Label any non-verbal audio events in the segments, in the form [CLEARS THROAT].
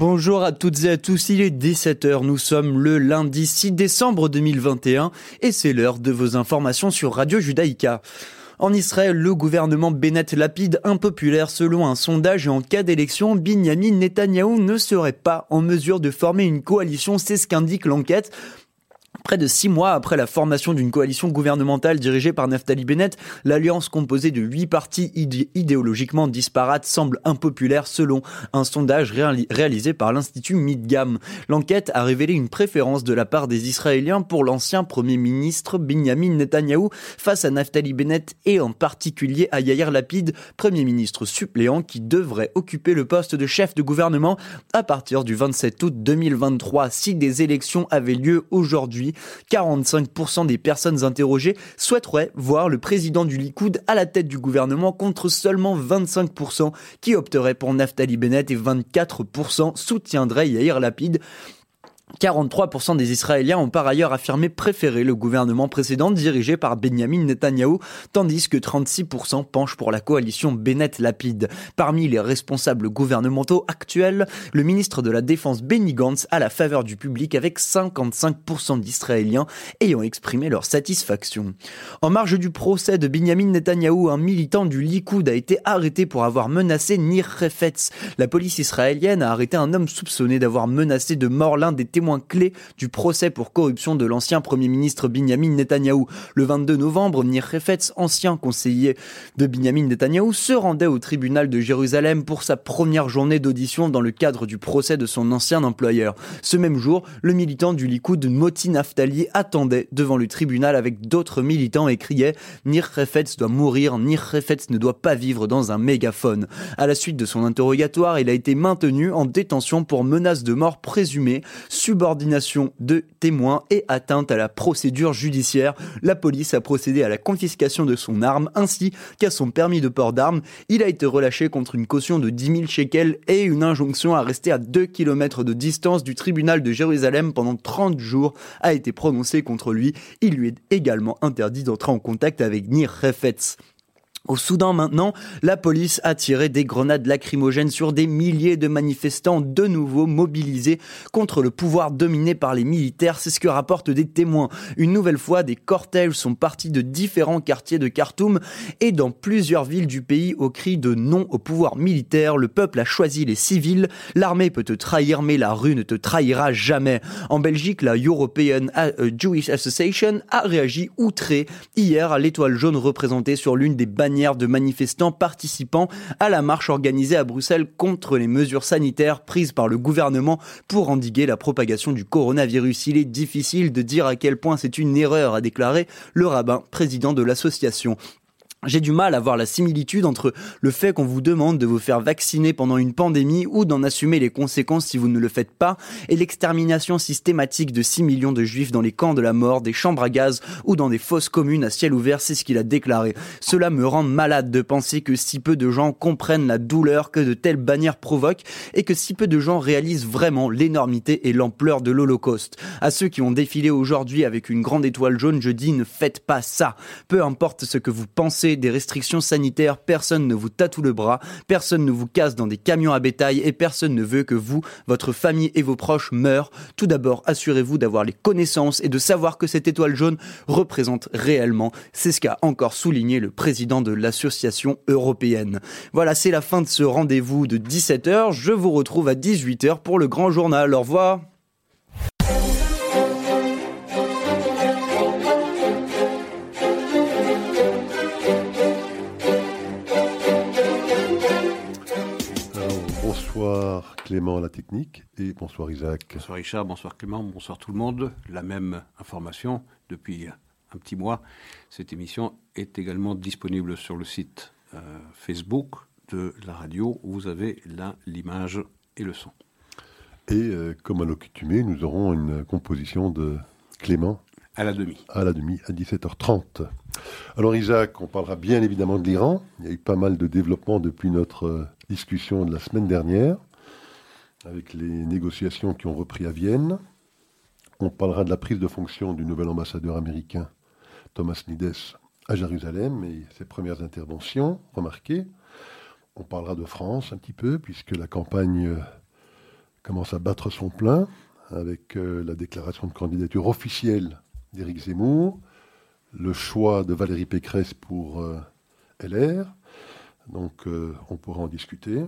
Bonjour à toutes et à tous, il est 17h, nous sommes le lundi 6 décembre 2021 et c'est l'heure de vos informations sur Radio Judaïka. En Israël, le gouvernement Bennett Lapide impopulaire selon un sondage et en cas d'élection, Binyamin Netanyahou ne serait pas en mesure de former une coalition, c'est ce qu'indique l'enquête. Près de six mois après la formation d'une coalition gouvernementale dirigée par Naftali Bennett, l'alliance composée de huit partis idéologiquement disparates semble impopulaire selon un sondage réalisé par l'Institut Midgam. L'enquête a révélé une préférence de la part des Israéliens pour l'ancien Premier ministre Benjamin Netanyahou face à Naftali Bennett et en particulier à Yair Lapid, Premier ministre suppléant qui devrait occuper le poste de chef de gouvernement à partir du 27 août 2023 si des élections avaient lieu aujourd'hui 45% des personnes interrogées souhaiteraient voir le président du Likoud à la tête du gouvernement contre seulement 25% qui opteraient pour Naftali Bennett et 24% soutiendraient Yair Lapid. 43% des Israéliens ont par ailleurs affirmé préférer le gouvernement précédent dirigé par Benjamin Netanyahou, tandis que 36% penchent pour la coalition Bennett-Lapide. Parmi les responsables gouvernementaux actuels, le ministre de la Défense Benny Gantz a la faveur du public avec 55% d'Israéliens ayant exprimé leur satisfaction. En marge du procès de Benjamin Netanyahou, un militant du Likoud a été arrêté pour avoir menacé Nir Refetz. La police israélienne a arrêté un homme soupçonné d'avoir menacé de mort l'un des clé du procès pour corruption de l'ancien Premier ministre Binyamin Netanyahou. Le 22 novembre, Nir Refetz, ancien conseiller de Binyamin Netanyahou, se rendait au tribunal de Jérusalem pour sa première journée d'audition dans le cadre du procès de son ancien employeur. Ce même jour, le militant du Likoud Moti Naftali attendait devant le tribunal avec d'autres militants et criait Nir Refetz doit mourir, Nir Refetz ne doit pas vivre dans un mégaphone. À la suite de son interrogatoire, il a été maintenu en détention pour menace de mort présumée subordination de témoins et atteinte à la procédure judiciaire. La police a procédé à la confiscation de son arme ainsi qu'à son permis de port d'armes. Il a été relâché contre une caution de 10 000 shekels et une injonction à rester à 2 km de distance du tribunal de Jérusalem pendant 30 jours a été prononcée contre lui. Il lui est également interdit d'entrer en contact avec Nir Refetz. Au Soudan maintenant, la police a tiré des grenades lacrymogènes sur des milliers de manifestants de nouveau mobilisés contre le pouvoir dominé par les militaires, c'est ce que rapportent des témoins. Une nouvelle fois, des cortèges sont partis de différents quartiers de Khartoum et dans plusieurs villes du pays au cri de non au pouvoir militaire. Le peuple a choisi les civils, l'armée peut te trahir mais la rue ne te trahira jamais. En Belgique, la European euh, Jewish Association a réagi outré hier à l'étoile jaune représentée sur l'une des bannières de manifestants participant à la marche organisée à Bruxelles contre les mesures sanitaires prises par le gouvernement pour endiguer la propagation du coronavirus. Il est difficile de dire à quel point c'est une erreur, a déclaré le rabbin président de l'association. J'ai du mal à voir la similitude entre le fait qu'on vous demande de vous faire vacciner pendant une pandémie ou d'en assumer les conséquences si vous ne le faites pas et l'extermination systématique de 6 millions de juifs dans les camps de la mort, des chambres à gaz ou dans des fosses communes à ciel ouvert, c'est ce qu'il a déclaré. Cela me rend malade de penser que si peu de gens comprennent la douleur que de telles bannières provoquent et que si peu de gens réalisent vraiment l'énormité et l'ampleur de l'Holocauste. À ceux qui ont défilé aujourd'hui avec une grande étoile jaune, je dis ne faites pas ça. Peu importe ce que vous pensez des restrictions sanitaires, personne ne vous tatoue le bras, personne ne vous casse dans des camions à bétail et personne ne veut que vous, votre famille et vos proches meurent. Tout d'abord, assurez-vous d'avoir les connaissances et de savoir que cette étoile jaune représente réellement. C'est ce qu'a encore souligné le président de l'association européenne. Voilà, c'est la fin de ce rendez-vous de 17h. Je vous retrouve à 18h pour le grand journal. Au revoir. Bonsoir Clément à la technique et bonsoir Isaac. Bonsoir Richard, bonsoir Clément, bonsoir tout le monde. La même information depuis un petit mois. Cette émission est également disponible sur le site euh, Facebook de la radio. Où vous avez là l'image et le son. Et euh, comme à l'accoutumée, nous aurons une composition de Clément. À la demi. À la demi, à 17h30. Alors Isaac, on parlera bien évidemment de l'Iran. Il y a eu pas mal de développements depuis notre euh, discussion de la semaine dernière, avec les négociations qui ont repris à Vienne. On parlera de la prise de fonction du nouvel ambassadeur américain Thomas Nides à Jérusalem et ses premières interventions remarquées. On parlera de France un petit peu, puisque la campagne commence à battre son plein avec euh, la déclaration de candidature officielle d'Éric Zemmour, le choix de Valérie Pécresse pour euh, LR. Donc euh, on pourra en discuter.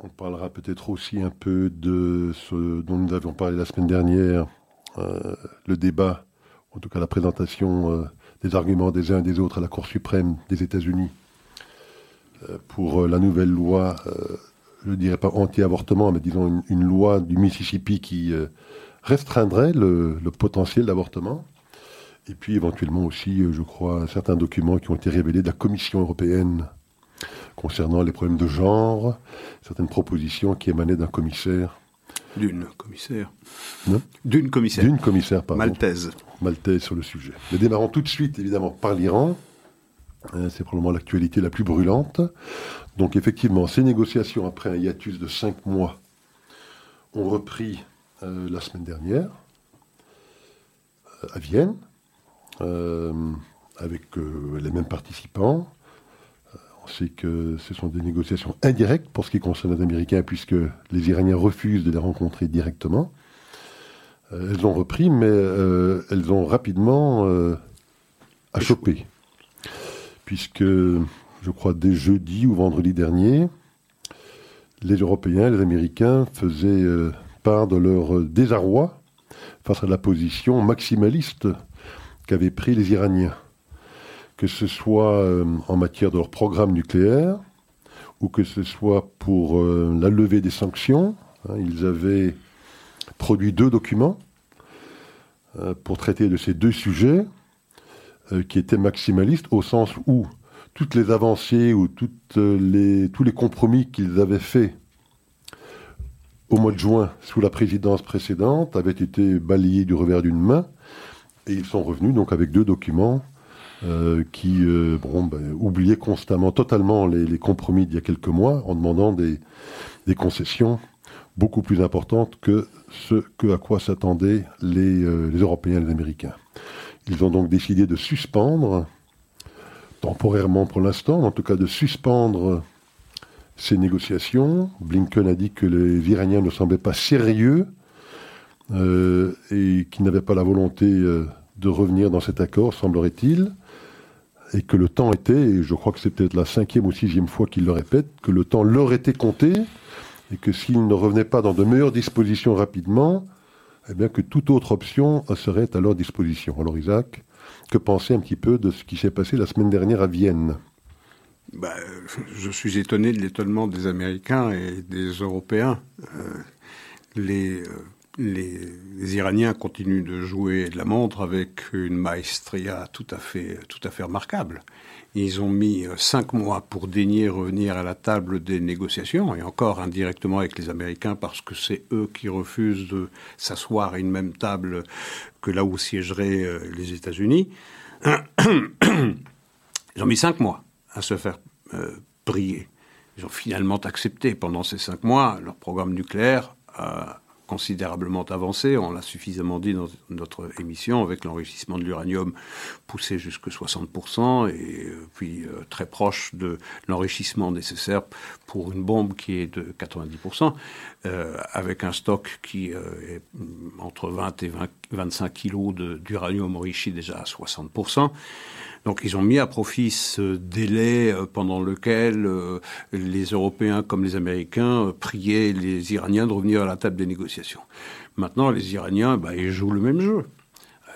On parlera peut-être aussi un peu de ce dont nous avions parlé la semaine dernière, le débat, en tout cas la présentation des arguments des uns et des autres à la Cour suprême des États-Unis pour la nouvelle loi je ne dirais pas anti-avortement, mais disons une, loi du Mississippi qui euh, restreindrait le, potentiel d'avortement. Et puis éventuellement aussi, euh, je crois, certains documents qui ont été révélés de la Commission européenne concernant les problèmes de genre, certaines propositions qui émanaient d'un commissaire. D'une commissaire. D'une commissaire. D'une commissaire, pardon. Maltaise. Maltaise sur le sujet. Mais démarrons tout de suite, évidemment, par l'Iran. Euh, c'est probablement l'actualité la plus brûlante. Donc effectivement, ces négociations, après un hiatus de cinq mois, ont repris euh, la semaine dernière euh, à Vienne, avec les mêmes participants. on sait que ce sont des négociations indirectes pour ce qui concerne les Américains, puisque les Iraniens refusent de les rencontrer directement. elles ont repris, mais elles ont rapidement achoppé puisque je crois dès jeudi ou vendredi dernier, les Européens, les Américains faisaient euh, part de leur désarroi face à la position maximaliste qu'avaient pris les Iraniens, que ce soit euh, en matière de leur programme nucléaire ou que ce soit pour euh, la levée des sanctions. Hein, ils avaient produit deux documents pour traiter de ces deux sujets. Euh, qui était maximaliste au sens où toutes les avancées ou toutes les, tous les compromis qu'ils avaient faits au mois de juin sous la présidence précédente avaient été balayés du revers d'une main et ils sont revenus donc avec deux documents euh, qui euh, bon, ben, oubliaient constamment, totalement les, compromis d'il y a quelques mois en demandant des, concessions beaucoup plus importantes que ce que à quoi s'attendaient les, les Européens et les Américains. Ils ont donc décidé de suspendre, temporairement pour l'instant, en tout cas de suspendre ces négociations. Blinken a dit que les Iraniens ne semblaient pas sérieux euh, et qu'ils n'avaient pas la volonté euh, de revenir dans cet accord, semblerait-il, et que le temps était, et je crois que c'est peut-être la cinquième ou sixième fois qu'il le répète, que le temps leur était compté, et que s'ils ne revenaient pas dans de meilleures dispositions rapidement, eh bien que toute autre option serait à leur disposition. Alors Isaac, que penser un petit peu de ce qui s'est passé la semaine dernière à Vienne? Bah, Je suis étonné de l'étonnement des Américains et des Européens. Euh, les, euh, les, Iraniens continuent de jouer de la montre avec une maestria tout à fait, tout à fait remarquable. Ils ont mis euh, cinq mois pour daigner revenir à la table des négociations, et encore indirectement avec les Américains, parce que c'est eux qui refusent de s'asseoir à une même table que là où siégeraient euh, les États-Unis. [COUGHS] Ils ont mis cinq mois à se faire euh, briller. Ils ont finalement accepté pendant ces cinq mois leur programme nucléaire considérablement avancé. On l'a suffisamment dit dans notre émission, avec l'enrichissement de l'uranium poussé jusqu'à 60%, et euh, puis euh, très proche de l'enrichissement nécessaire pour une bombe qui est de 90%, euh, avec un stock qui est entre 20 et 25 kilos d'uranium enrichi déjà à 60%. Donc ils ont mis à profit ce délai euh, pendant lequel euh, les Européens comme les Américains euh, priaient les Iraniens de revenir à la table des négociations. Maintenant, les Iraniens, bah, ils jouent le même jeu.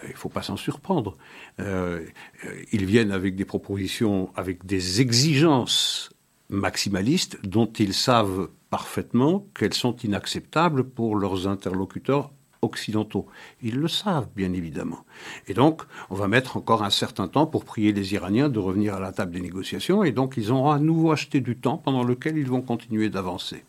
Il ne faut pas s'en surprendre. ils viennent avec des propositions, avec des exigences maximalistes dont ils savent parfaitement qu'elles sont inacceptables pour leurs interlocuteurs occidentaux. Ils le savent, bien évidemment. Et donc, on va mettre encore un certain temps pour prier les Iraniens de revenir à la table des négociations, et donc ils auront à nouveau acheté du temps pendant lequel ils vont continuer d'avancer.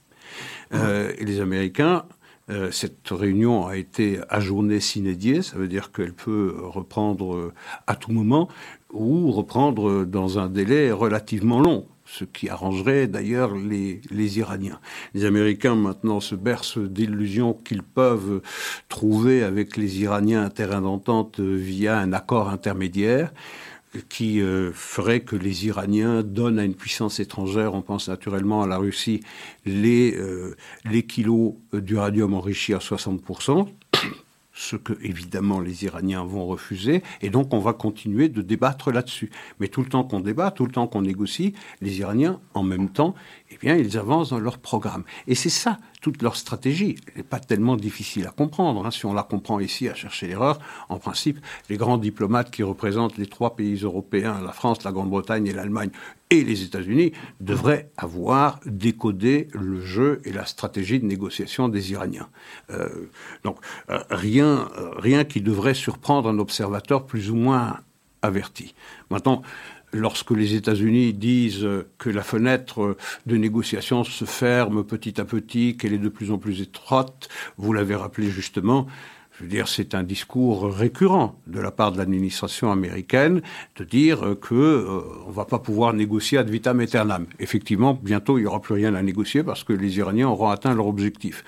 Euh, et les Américains, euh, cette réunion a été ajournée sine die, ça veut dire qu'elle peut reprendre à tout moment ou reprendre dans un délai relativement long ce qui arrangerait d'ailleurs les, Iraniens. Les Américains maintenant se bercent d'illusions qu'ils peuvent trouver avec les Iraniens un terrain d'entente via un accord intermédiaire. qui euh, ferait que les Iraniens donnent à une puissance étrangère, on pense naturellement à la Russie, les, euh, kilos d'uranium enrichi à 60% ce que évidemment les Iraniens vont refuser, et donc on va continuer de débattre là-dessus. Mais tout le temps qu'on débat, tout le temps qu'on négocie, les Iraniens, en même temps, eh bien, ils avancent dans leur programme. Et c'est ça toute leur stratégie n'est pas tellement difficile à comprendre. Hein. Si on la comprend ici à chercher l'erreur, en principe, les grands diplomates qui représentent les trois pays européens, la France, la Grande-Bretagne et l'Allemagne, et les États-Unis, devraient avoir décodé le jeu et la stratégie de négociation des Iraniens. Euh, donc euh, rien, euh, rien qui devrait surprendre un observateur plus ou moins averti. Maintenant, lorsque les États-Unis disent que la fenêtre de négociation se ferme petit à petit, qu'elle est de plus en plus étroite, vous l'avez rappelé justement, je veux dire, c'est un discours récurrent de la part de l'administration américaine de dire que euh, on va pas pouvoir négocier ad vitam aeternam. Effectivement, bientôt il y aura plus rien à négocier parce que les Iraniens auront atteint leur objectif.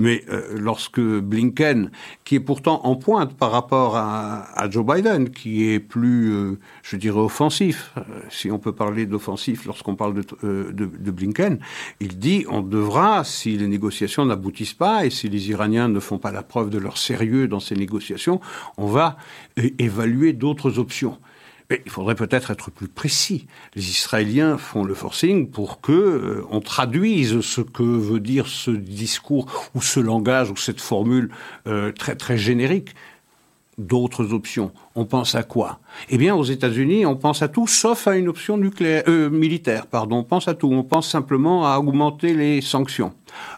Mais euh, lorsque Blinken, qui est pourtant en pointe par rapport à, Joe Biden, qui est plus, euh, je dirais, offensif, euh, si on peut parler d'offensif lorsqu'on parle de, de, Blinken, il dit on devra, si les négociations n'aboutissent pas et si les Iraniens ne font pas la preuve de leur sérieux dans ces négociations, on va évaluer d'autres options. Mais il faudrait peut-être être plus précis. Les Israéliens font le forcing pour que euh, on traduise ce que veut dire ce discours ou ce langage ou cette formule euh, très très générique. D'autres options. On pense à quoi? Eh bien, aux États-Unis, on pense à tout, sauf à une option nucléaire, euh, militaire. Pardon, on pense à tout. On pense simplement à augmenter les sanctions.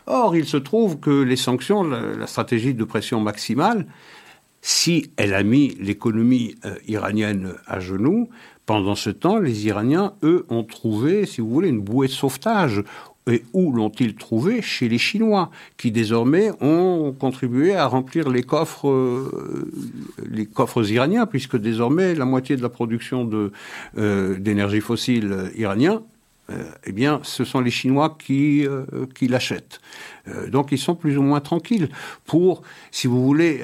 Or, il se trouve que les sanctions, la stratégie de pression maximale, si elle a mis l'économie euh, iranienne à genoux, pendant ce temps, les Iraniens, eux, ont trouvé, si vous voulez, une bouée de sauvetage. Et où l'ont-ils trouvé Chez les Chinois, qui désormais ont contribué à remplir les coffres, euh, les coffres iraniens, puisque désormais la moitié de la production euh, d'énergie fossile iranien eh bien, ce sont les Chinois qui, euh, qui l'achètent. Euh, donc, ils sont plus ou moins tranquilles pour, si vous voulez,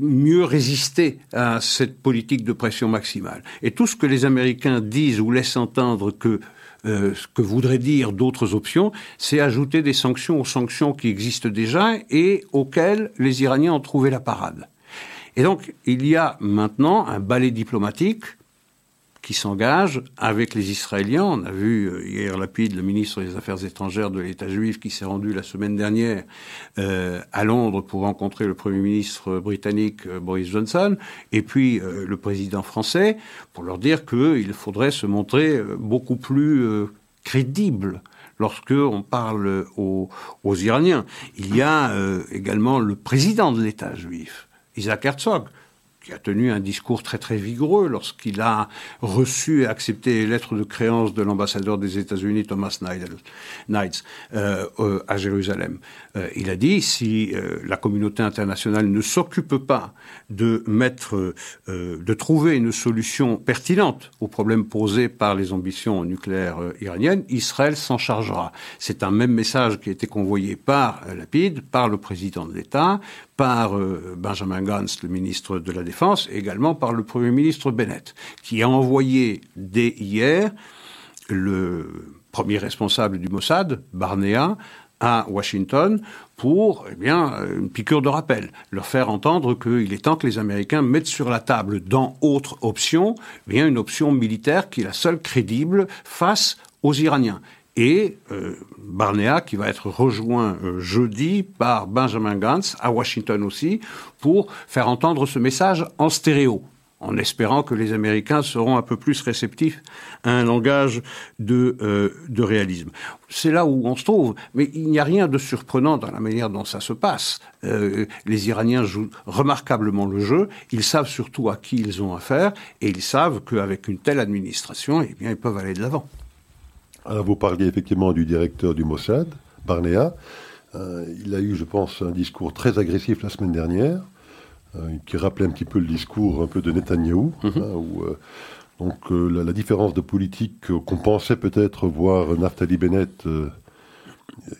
mieux résister à cette politique de pression maximale. Et tout ce que les Américains disent ou laissent entendre que ce que voudraient dire d'autres options, c'est ajouter des sanctions aux sanctions qui existent déjà et auxquelles les Iraniens ont trouvé la parade. Et donc, il y a maintenant un balai diplomatique qui s'engage avec les Israéliens. On a vu euh, hier Lapide, le ministre des Affaires étrangères de l'État juif, qui s'est rendu la semaine dernière euh, à Londres pour rencontrer le Premier ministre britannique euh, Boris Johnson, et puis le président français, pour leur dire qu'il faudrait se montrer beaucoup plus crédible lorsque on parle aux, aux Iraniens. Il y a également le président de l'État juif, Isaac Herzog, qui a tenu un discours très très vigoureux lorsqu'il a reçu et accepté les lettres de créance de l'ambassadeur des États-Unis Thomas Knights euh, euh, à Jérusalem. Euh, il a dit si la communauté internationale ne s'occupe pas de mettre, de trouver une solution pertinente aux problèmes posés par les ambitions nucléaires iraniennes, Israël s'en chargera. C'est un même message qui a été convoyé par Lapide, par le président de l'État, par Benjamin Gantz, le ministre de la Défense, et également par le Premier ministre Bennett, qui a envoyé dès hier le premier responsable du Mossad, Barnea, à Washington pour eh bien, une piqûre de rappel, leur faire entendre qu'il est temps que les Américains mettent sur la table, dans autre option, eh une option militaire qui est la seule crédible face aux Iraniens et euh, Barnea qui va être rejoint euh, jeudi par Benjamin Gantz à Washington aussi pour faire entendre ce message en stéréo en espérant que les Américains seront un peu plus réceptifs à un langage de, euh, réalisme. C'est là où on se trouve, mais il n'y a rien de surprenant dans la manière dont ça se passe. Les Iraniens jouent remarquablement le jeu, ils savent surtout à qui ils ont affaire, et ils savent qu'avec une telle administration, eh ils peuvent aller de l'avant. Alors vous parliez effectivement du directeur du Mossad, Barnea. Euh, il a eu, je pense, un discours très agressif la semaine dernière. Euh, qui rappelait un petit peu le discours un peu de Netanyahou, mhm. hein, où euh, donc la, différence de politique qu'on pensait peut-être voir Naftali Bennett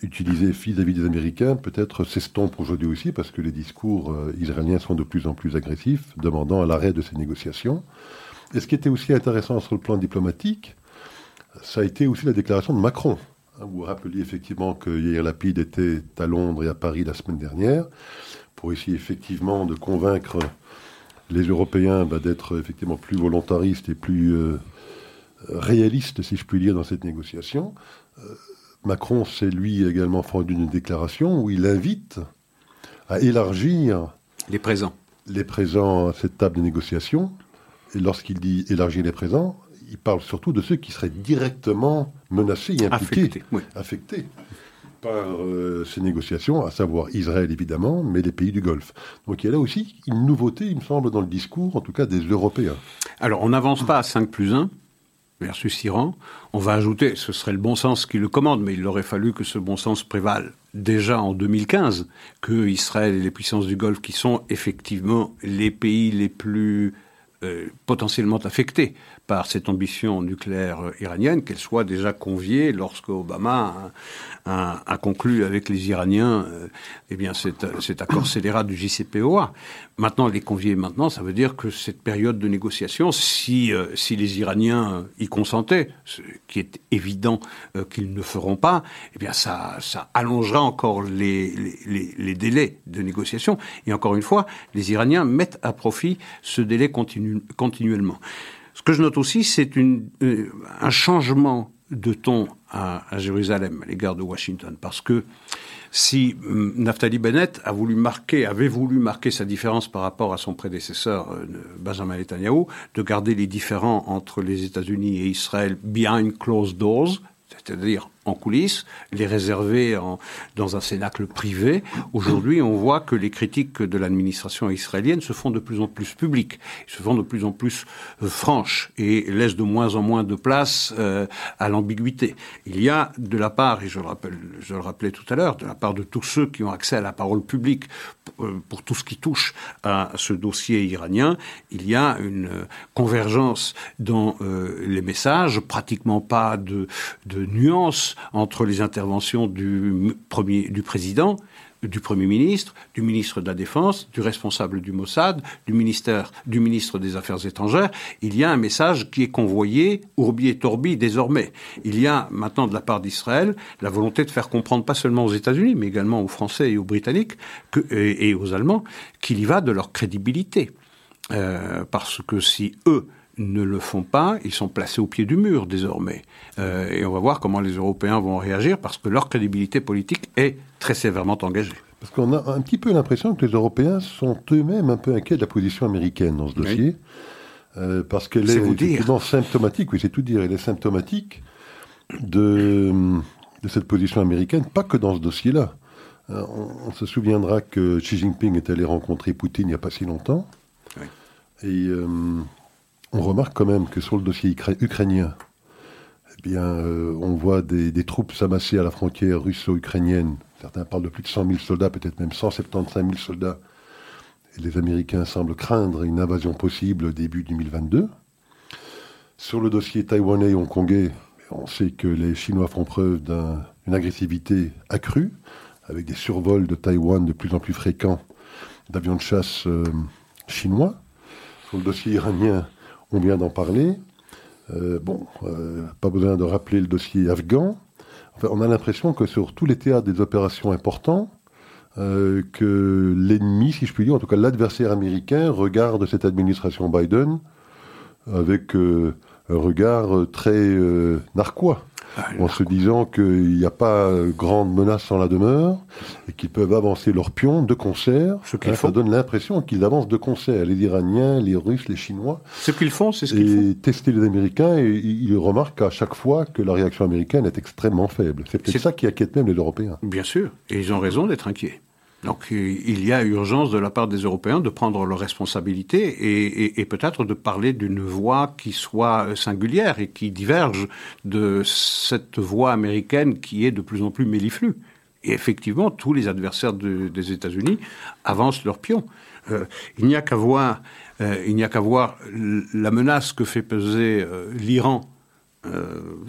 utiliser vis-à-vis des Américains peut-être s'estompe aujourd'hui aussi parce que les discours israéliens sont de plus en plus agressifs, demandant à l'arrêt de ces négociations. Et ce qui était aussi intéressant sur le plan diplomatique, ça a été aussi la déclaration de Macron. Hein, vous vous rappeliez effectivement que Yair Lapide était à Londres et à Paris la semaine dernière pour essayer effectivement de convaincre les Européens bah, d'être effectivement plus volontaristes et plus euh, réalistes, si je puis dire, dans cette négociation. Euh, Macron s'est lui également fendu une déclaration où il invite à élargir les présents. Les présents à cette table de négociation. Et lorsqu'il dit élargir les présents, il parle surtout de ceux qui seraient directement menacés et impliqués, affectés, par euh, ces négociations, à savoir Israël évidemment, mais les pays du Golfe. Donc il y a là aussi une nouveauté, il me semble, dans le discours, en tout cas des Européens. Alors on n'avance pas à 5 plus 1 versus Iran. On va ajouter, ce serait le bon sens qui le commande, mais il aurait fallu que ce bon sens prévale déjà en 2015, que Israël et les puissances du Golfe, qui sont effectivement les pays les plus euh, potentiellement affectés par cette ambition nucléaire iranienne, qu'elle soit déjà conviée lorsque Obama a, conclu avec les Iraniens euh, eh bien cet, cet, accord scélérat du JCPOA. Maintenant, les convier maintenant, ça veut dire que cette période de négociation, si, euh, les Iraniens y consentaient, ce qui est évident euh, qu'ils ne feront pas, eh bien ça, allongera encore les, délais de négociation. Et encore une fois, les Iraniens mettent à profit ce délai continu, continuellement. Ce que je note aussi, c'est un changement de ton à, Jérusalem à l'égard de Washington, parce que si hum, Naftali Bennett voulu marquer, avait voulu marquer sa différence par rapport à son prédécesseur euh, Benjamin Netanyahu, de garder les différends entre les États-Unis et Israël behind closed doors, c'est-à-dire en coulisses, les réserver dans un cénacle privé. Aujourd'hui, on voit que les critiques de l'administration israélienne se font de plus en plus publiques, se font de plus en plus euh, franches et laissent de moins en moins de place euh, à l'ambiguïté. Il y a de la part, et je le, rappelais tout à l'heure, de la part de tous ceux qui ont accès à la parole publique euh, pour tout ce qui touche à ce dossier iranien, il y a une convergence dans les messages, pratiquement pas de nuances entre les interventions du, premier, du président, du Premier ministre, du ministre de la Défense, du responsable du Mossad, du, ministère, du ministre des Affaires étrangères. Il y a un message qui est convoyé, ourbi et torbi, désormais. Il y a maintenant de la part d'Israël la volonté de faire comprendre, pas seulement aux États-Unis, mais également aux Français et aux Britanniques que, et, aux Allemands, qu'il y va de leur crédibilité. Euh, parce que si eux ne le font pas, ils sont placés au pied du mur désormais. Euh, et on va voir comment les Européens vont réagir parce que leur crédibilité politique est très sévèrement engagée. Parce qu'on a un petit peu l'impression que les Européens sont eux-mêmes un peu inquiets de la position américaine dans ce dossier. Euh, parce qu'elle est, est symptomatique, oui, c'est tout dire, elle est symptomatique de, de cette position américaine, pas que dans ce dossier-là. Euh, on, se souviendra que Xi Jinping est allé rencontrer Poutine il n'y a pas si longtemps. Et on remarque quand même que sur le dossier ukrainien, eh euh, on voit des, troupes s'amasser à la frontière russo-ukrainienne. Certains parlent de plus de 100 000 soldats, peut-être même 175 000 soldats. Et les Américains semblent craindre une invasion possible début 2022. Sur le dossier taïwanais et hongkongais, on sait que les Chinois font preuve d'une agressivité accrue, avec des survols de Taïwan de plus en plus fréquents d'avions de chasse euh, chinois. Sur le dossier iranien, on vient d'en parler. Euh, bon, euh, pas besoin de rappeler le dossier afghan. on a l'impression que sur tous les théâtres des opérations importants, euh, que l'ennemi, si je puis dire, en tout cas l'adversaire américain, regarde cette administration Biden avec un regard très narquois. Ah, en se disant qu'il n'y a pas grande menace en la demeure et qu'ils peuvent avancer leurs pions de concert. Ce hein, ça donne l'impression qu'ils avancent de concert, les Iraniens, les Russes, les Chinois. Ce qu'ils font, c'est ce qu'ils font. tester les Américains et ils remarquent à chaque fois que la réaction américaine est extrêmement faible. C'est peut-être ça qui inquiète même les Européens. Bien sûr, et ils ont raison d'être inquiets. Donc il y a urgence de la part des Européens de prendre leurs responsabilités et, peut-être de parler d'une voix qui soit singulière et qui diverge de cette voix américaine qui est de plus en plus méliflue. Et effectivement, tous les adversaires des États-Unis avancent leurs pions. Euh, il n'y a qu'à voir, euh, il n'y a qu'à voir la menace que fait peser euh, l'Iran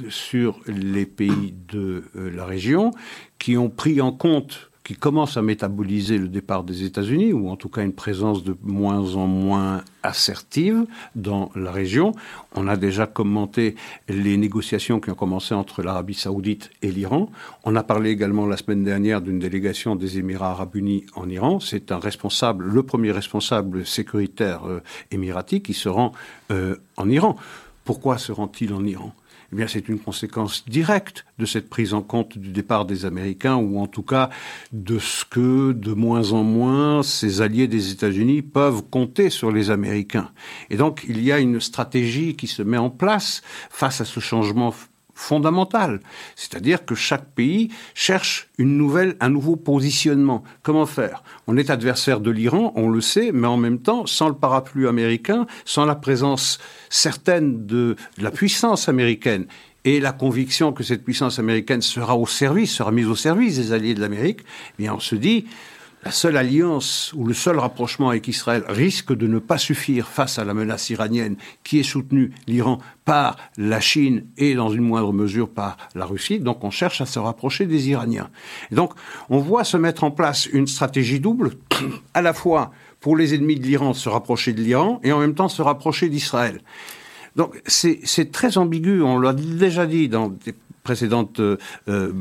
sur les pays de la région, qui ont pris en compte qui commence à métaboliser le départ des États-Unis, ou en tout cas une présence de moins en moins assertive dans la région. On a déjà commenté les négociations qui ont commencé entre l'Arabie saoudite et l'Iran. On a parlé également la semaine dernière d'une délégation des Émirats arabes unis en Iran. C'est un responsable, le premier responsable sécuritaire euh, émiratique qui se rend euh, en Iran. Pourquoi se rend-il en Iran? Eh c'est une conséquence directe de cette prise en compte du départ des Américains, ou en tout cas de ce que, de moins en moins, ces alliés des États-Unis peuvent compter sur les Américains. Et donc, il y a une stratégie qui se met en place face à ce changement fondamentale. C'est-à-dire que chaque pays cherche une nouvelle, un nouveau positionnement. Comment faire? On est adversaire de l'Iran, on le sait, mais en même temps, sans le parapluie américain, sans la présence certaine de la puissance américaine et la conviction que cette puissance américaine sera au service, sera mise au service des alliés de l'Amérique, eh bien on se dit, la seule alliance ou le seul rapprochement avec Israël risque de ne pas suffire face à la menace iranienne qui est soutenue, l'Iran, par la Chine et dans une moindre mesure par la Russie. Donc on cherche à se rapprocher des Iraniens. Et donc on voit se mettre en place une stratégie double, [CLEARS THROAT] à la fois pour les ennemis de l'Iran se rapprocher de l'Iran et en même temps se rapprocher d'Israël. Donc c'est très ambigu, on l'a déjà dit dans des précédentes euh, euh,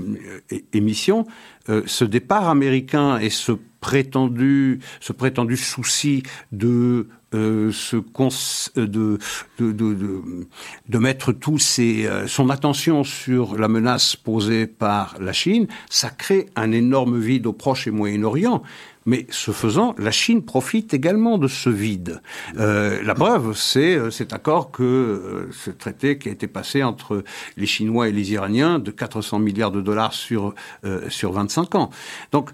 émissions, euh, ce départ américain et ce prétendu, ce prétendu souci de euh, ce euh, de, de, de, de, mettre tout ses, euh, son attention sur la menace posée par la Chine, ça crée un énorme vide au Proche et Moyen-Orient. Mais ce faisant, la Chine profite également de ce vide. Euh, la preuve, c'est cet accord que ce traité qui a été passé entre les Chinois et les Iraniens de 400 milliards de dollars sur sur 25 ans. Donc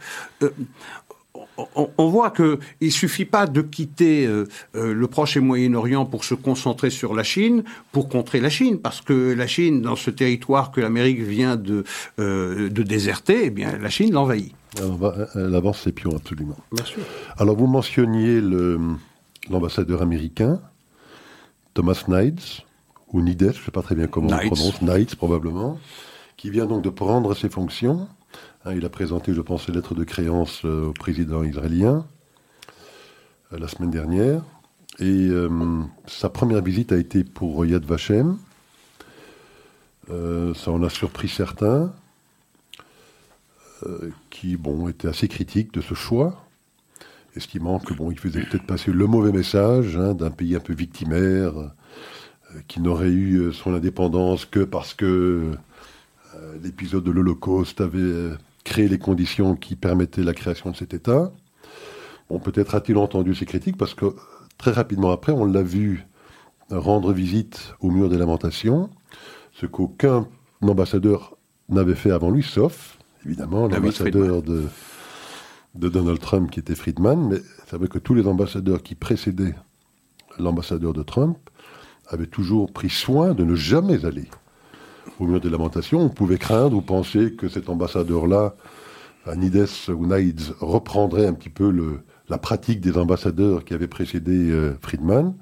on, voit qu'il ne suffit pas de quitter euh, euh, le Proche et Moyen-Orient pour se concentrer sur la Chine, pour contrer la Chine, parce que la Chine, dans ce territoire que l'Amérique vient de, euh, de déserter, eh bien, la Chine l'envahit. Elle avance ses pions, absolument. Bien sûr. Alors, vous mentionniez l'ambassadeur américain, Thomas Nides, ou Nides, je ne sais pas très bien comment on prononce, Nides probablement, qui vient donc de prendre ses fonctions. Hein, il a présenté, je pense, ses lettres de créance euh, au président israélien euh, la semaine dernière. Et euh, sa première visite a été pour Yad Vashem. ça en a surpris certains, qui bon, étaient assez critiques de ce choix, estimant que bon, il faisait peut-être passer le mauvais message hein, d'un pays un peu victimaire, qui n'aurait eu son indépendance que parce que l'épisode de l'Holocauste avait créer les conditions qui permettaient la création de cet État. Bon, peut-être a-t-il entendu ces critiques parce que très rapidement après, on l'a vu rendre visite au mur des lamentations, ce qu'aucun ambassadeur n'avait fait avant lui, sauf évidemment l'ambassadeur de, de Donald Trump qui était Friedman, mais c'est vrai que tous les ambassadeurs qui précédaient l'ambassadeur de Trump avaient toujours pris soin de ne jamais aller au mur des lamentations, on pouvait craindre ou penser que cet ambassadeur-là, Nides ou Naïds, reprendrait un petit peu la pratique des ambassadeurs qui avaient précédé euh, Friedman.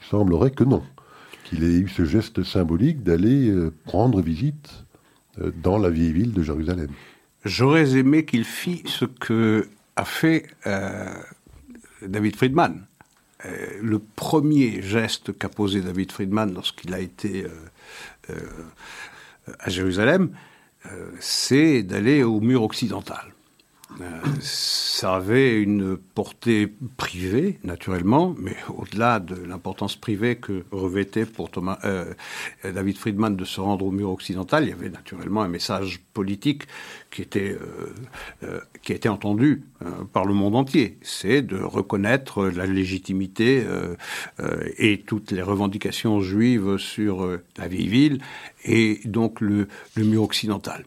Il semblerait que non, qu'il ait eu ce geste symbolique d'aller euh, prendre visite euh, dans la vieille ville de Jérusalem. J'aurais aimé qu'il fît ce que a fait David Friedman. le premier geste qu'a posé David Friedman lorsqu'il a été à Jérusalem, euh, c'est d'aller au mur occidental. Euh, ça avait une portée privée, naturellement, mais au-delà de l'importance privée que revêtait pour Thomas, euh, David Friedman de se rendre au mur occidental, il y avait naturellement un message politique qui était, qui a été entendu par le monde entier. C'est de reconnaître la légitimité et toutes les revendications juives sur la vieille ville et donc le mur occidental.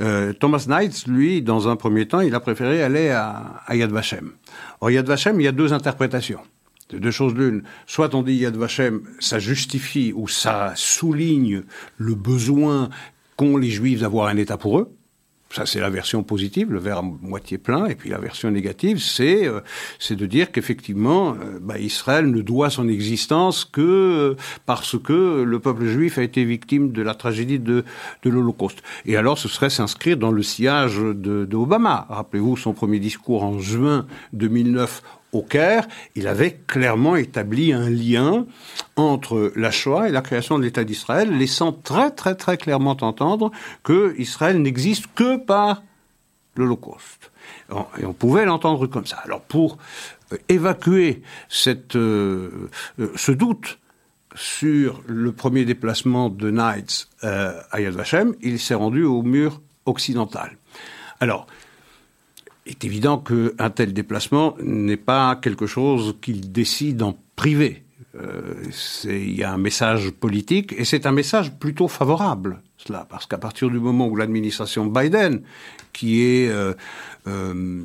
Euh, Thomas Knight, lui, dans un premier temps, il a préféré aller à, Yad Vashem. Or, Yad Vashem, il y a deux interprétations. De deux choses l'une. Soit on dit Yad Vashem, ça justifie ou ça souligne le besoin qu'ont les Juifs d'avoir un État pour eux. Ça, c'est la version positive, le verre à moitié plein. Et puis la version négative, c'est euh, de dire qu'effectivement, euh, bah, Israël ne doit son existence que euh, parce que le peuple juif a été victime de la tragédie de, de l'Holocauste. Et alors, ce serait s'inscrire dans le sillage de, de Obama. Rappelez-vous son premier discours en juin 2009 au Caire, il avait clairement établi un lien entre la Shoah et la création de l'État d'Israël, laissant très très très clairement entendre que Israël n'existe que par l'Holocauste. Et on pouvait l'entendre comme ça. Alors pour euh, évacuer cette, euh, euh, ce doute sur le premier déplacement de Knights à Yad Vashem, il s'est rendu au mur occidental. Alors, il est évident qu'un tel déplacement n'est pas quelque chose qu'il décide en privé. Euh, il y a un message politique et c'est un message plutôt favorable, cela, parce qu'à partir du moment où l'administration Biden, qui est euh, euh,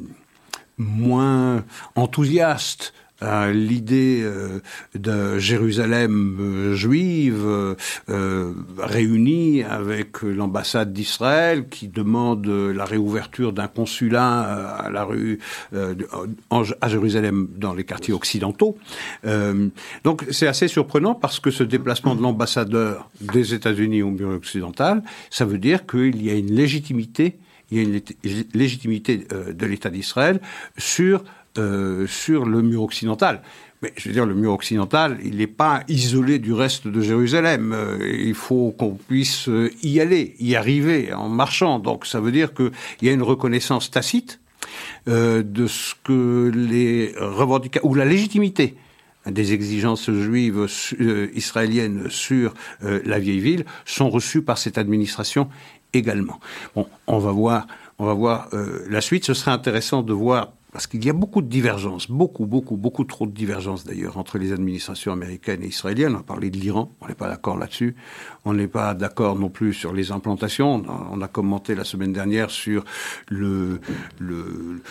moins enthousiaste l'idée euh, de Jérusalem euh, juive euh, réunie avec l'ambassade d'Israël qui demande la réouverture d'un consulat à la rue à Jérusalem dans les quartiers occidentaux. donc c'est assez surprenant parce que ce déplacement de l'ambassadeur des États-Unis au mur occidental, ça veut dire qu'il y a une légitimité il y a une légitimité de l'État d'Israël sur euh, sur le mur occidental. Mais je veux dire, le mur occidental, il n'est pas isolé du reste de Jérusalem. Euh, il faut qu'on puisse euh, y aller, y arriver en marchant. Donc ça veut dire qu'il y a une reconnaissance tacite de ce que les revendications, ou la légitimité des exigences juives israéliennes sur la vieille ville sont reçues par cette administration également. Bon, on va voir, on va voir la suite. Ce serait intéressant de voir parce qu'il y a beaucoup de divergences, beaucoup, beaucoup, beaucoup trop de divergences d'ailleurs entre les administrations américaines et israéliennes. On a parlé de l'Iran, on n'est pas d'accord là-dessus. On n'est pas d'accord non plus sur les implantations. On a, commenté la semaine dernière sur le, le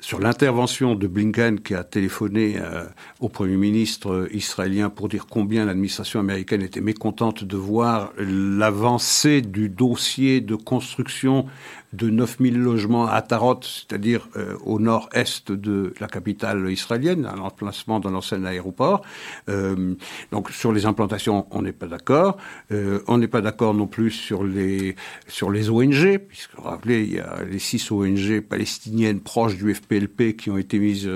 sur l'intervention de Blinken qui a téléphoné euh, au Premier ministre israélien pour dire combien l'administration américaine était mécontente de voir l'avancée du dossier de construction de 9000 logements à Tarot, c'est-à-dire euh, au nord-est de la capitale israélienne, à l'emplacement d'un ancien aéroport. Euh, donc sur les implantations, on n'est pas d'accord. Euh, on n'est pas d'accord non plus sur les sur les ONG, puisque vous rappelez, il y a les six ONG palestiniennes proches du FPLP qui ont été mises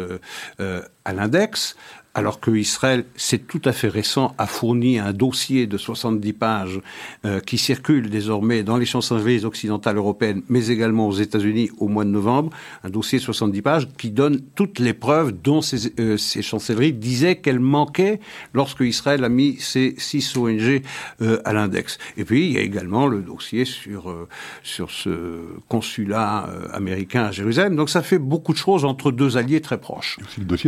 à l'index alors que Israël, c'est tout à fait récent, a fourni un dossier de 70 pages euh, qui circule désormais dans les chancelleries occidentales européennes, mais également aux États-Unis au mois de novembre, un dossier de 70 pages qui donne toutes les preuves dont ces, euh, ces chancelleries disaient qu'elles manquaient lorsque Israël a mis ces six ONG euh, à l'index. Et puis, il y a également le dossier sur, sur ce consulat américain à Jérusalem. Donc ça fait beaucoup de choses entre deux alliés très proches.